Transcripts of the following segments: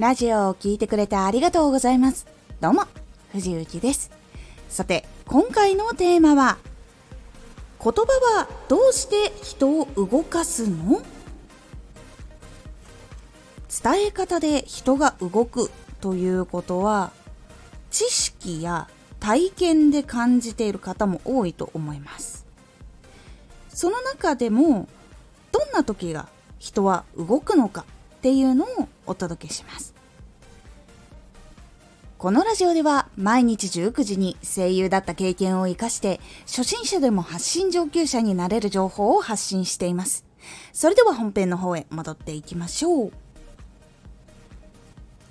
ラジオを聴いてくれてありがとうございます。どうも、藤幸です。さて、今回のテーマは、言葉はどうして人を動かすの？伝え方で人が動くということは、知識や体験で感じている方も多いと思います。その中でも、どんな時が人は動くのかっていうのをお届けしますこのラジオでは毎日19時に声優だった経験を生かして初心者でも発信上級者になれる情報を発信しています。それでは本編の方へ戻っていきましょう。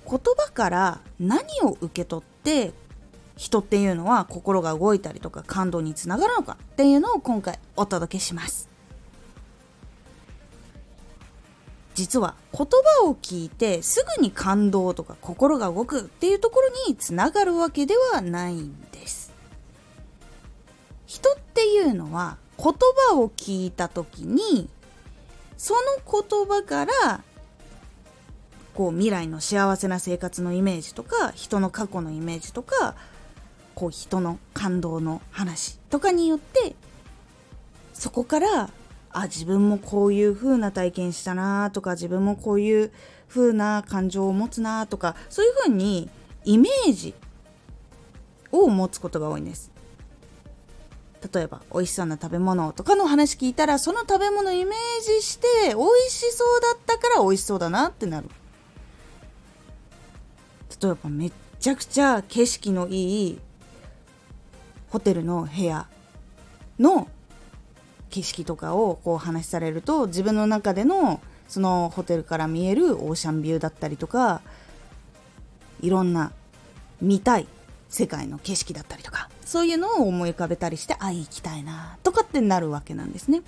言葉から何を受け取って人っていうのは心が動いたりとか感動につながるのかっていうのを今回お届けします。実は言葉を聞いてすぐに感動とか心が動くっていうところにつながるわけではないんです。人っていうのは言葉を聞いた時にその言葉からこう未来の幸せな生活のイメージとか人の過去のイメージとかこう人の感動の話とかによってそこからあ自分もこういう風な体験したなとか自分もこういう風な感情を持つなとかそういう風にイメージを持つことが多いんです。例えば美味しそうな食べ物とかの話聞いたらその食べ物イメージして美味しそうだったから美味しそうだなってなる。例えばめっちゃくちゃ景色のいいホテルの部屋の景色とかをこう話しされると自分の中でのそのホテルから見えるオーシャンビューだったりとかいろんな見たい世界の景色だったりとかそういうのを思い浮かべたりしてあ行きたいなとかってなるわけなんですね。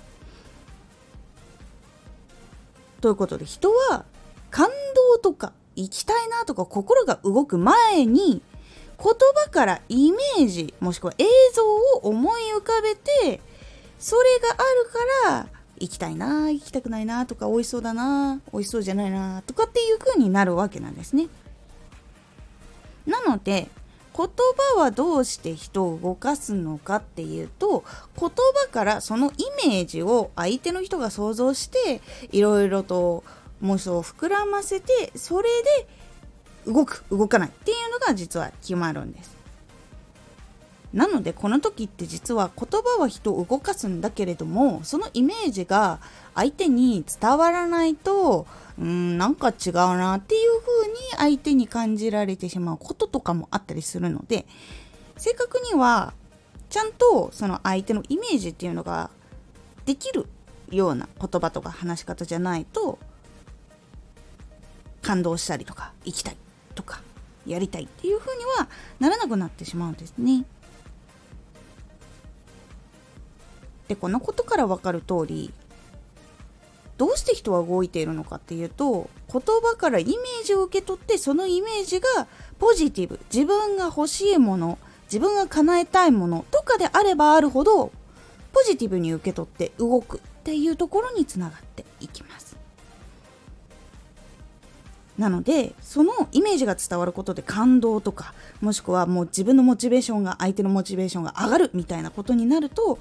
ということで人は感動とか行きたいなとか心が動く前に言葉からイメージもしくは映像を思い浮かべてそれがあるから行きたいな行きたくないなとか美味しそうだな美味しそうじゃないなとかっていう風になるわけなんですね。なので言葉はどうして人を動かすのかっていうと言葉からそのイメージを相手の人が想像していろいろと妄想を膨らませてそれで動く動かないっていうのが実は決まるんです。なのでこの時って実は言葉は人を動かすんだけれどもそのイメージが相手に伝わらないとうんなんか違うなっていう風に相手に感じられてしまうこととかもあったりするので正確にはちゃんとその相手のイメージっていうのができるような言葉とか話し方じゃないと感動したりとか行きたいとかやりたいっていう風にはならなくなってしまうんですね。でこのことから分かる通りどうして人は動いているのかっていうと言葉からイメージを受け取ってそのイメージがポジティブ自分が欲しいもの自分が叶えたいものとかであればあるほどポジティブに受け取って動くっていうところにつながっていきます。なのでそのイメージが伝わることで感動とかもしくはもう自分のモチベーションが相手のモチベーションが上がるみたいなことになると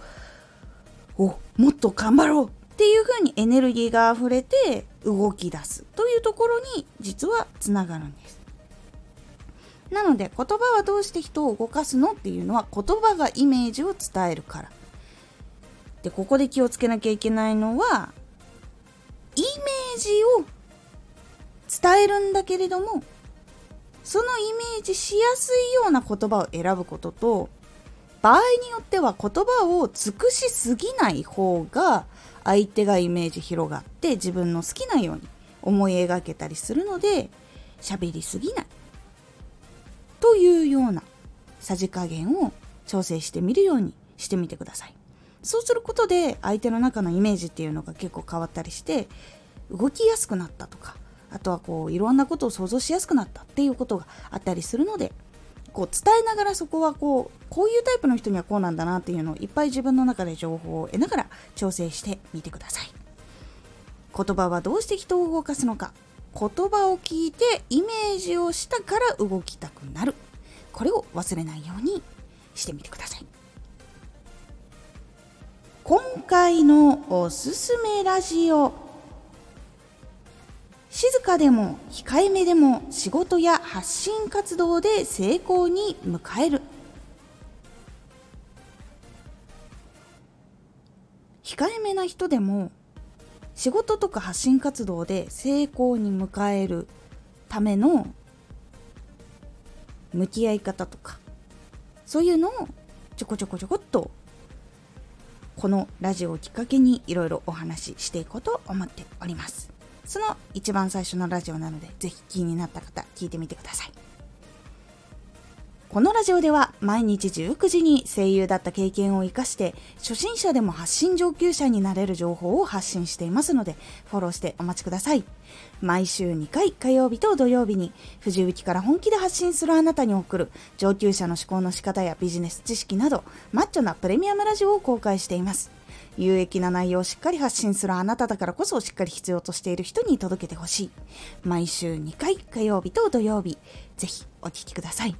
おもっと頑張ろうっていう風にエネルギーが溢れて動き出すというところに実はつながるんです。なので言葉はどうして人を動かすのっていうのは言葉がイメージを伝えるから。でここで気をつけなきゃいけないのはイメージを伝えるんだけれどもそのイメージしやすいような言葉を選ぶことと場合によっては言葉を尽くしすぎない方が相手がイメージ広がって自分の好きなように思い描けたりするので喋りすぎない。というようなさじ加減を調整してみるようにしてみてください。そうすることで相手の中のイメージっていうのが結構変わったりして動きやすくなったとかあとはこういろんなことを想像しやすくなったっていうことがあったりするのでこう伝えながらそこはこうこういうタイプの人にはこうなんだなっていうのをいっぱい自分の中で情報を得ながら調整してみてください。言葉はどうして人を動かすのか。言葉を聞いてイメージをしたから動きたくなる。これを忘れないようにしてみてください。今回のおすすめラジオ。静かでも控えめでも仕事や発信活動で成功に迎える。控えめな人でも仕事とか発信活動で成功に迎えるための向き合い方とかそういうのをちょこちょこちょこっとこのラジオをきっかけにいろいろお話ししていこうと思っております。その一番最初のラジオなのでぜひ気になった方聞いてみてください。このラジオでは毎日19時に声優だった経験を生かして初心者でも発信上級者になれる情報を発信していますのでフォローしてお待ちください。毎週2回火曜日と土曜日に藤雪から本気で発信するあなたに送る上級者の思考の仕方やビジネス知識などマッチョなプレミアムラジオを公開しています。有益な内容をしっかり発信するあなただからこそしっかり必要としている人に届けてほしい毎週2回火曜日と土曜日ぜひお聴きください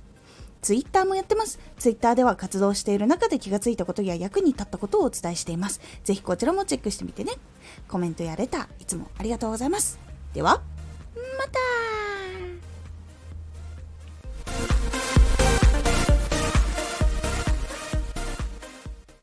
ツイッターもやってます。ツイッターでは活動している中で気がついたことや役に立ったことをお伝えしています。ぜひこちらもチェックしてみてね。コメントやレター、いつもありがとうございます。では、また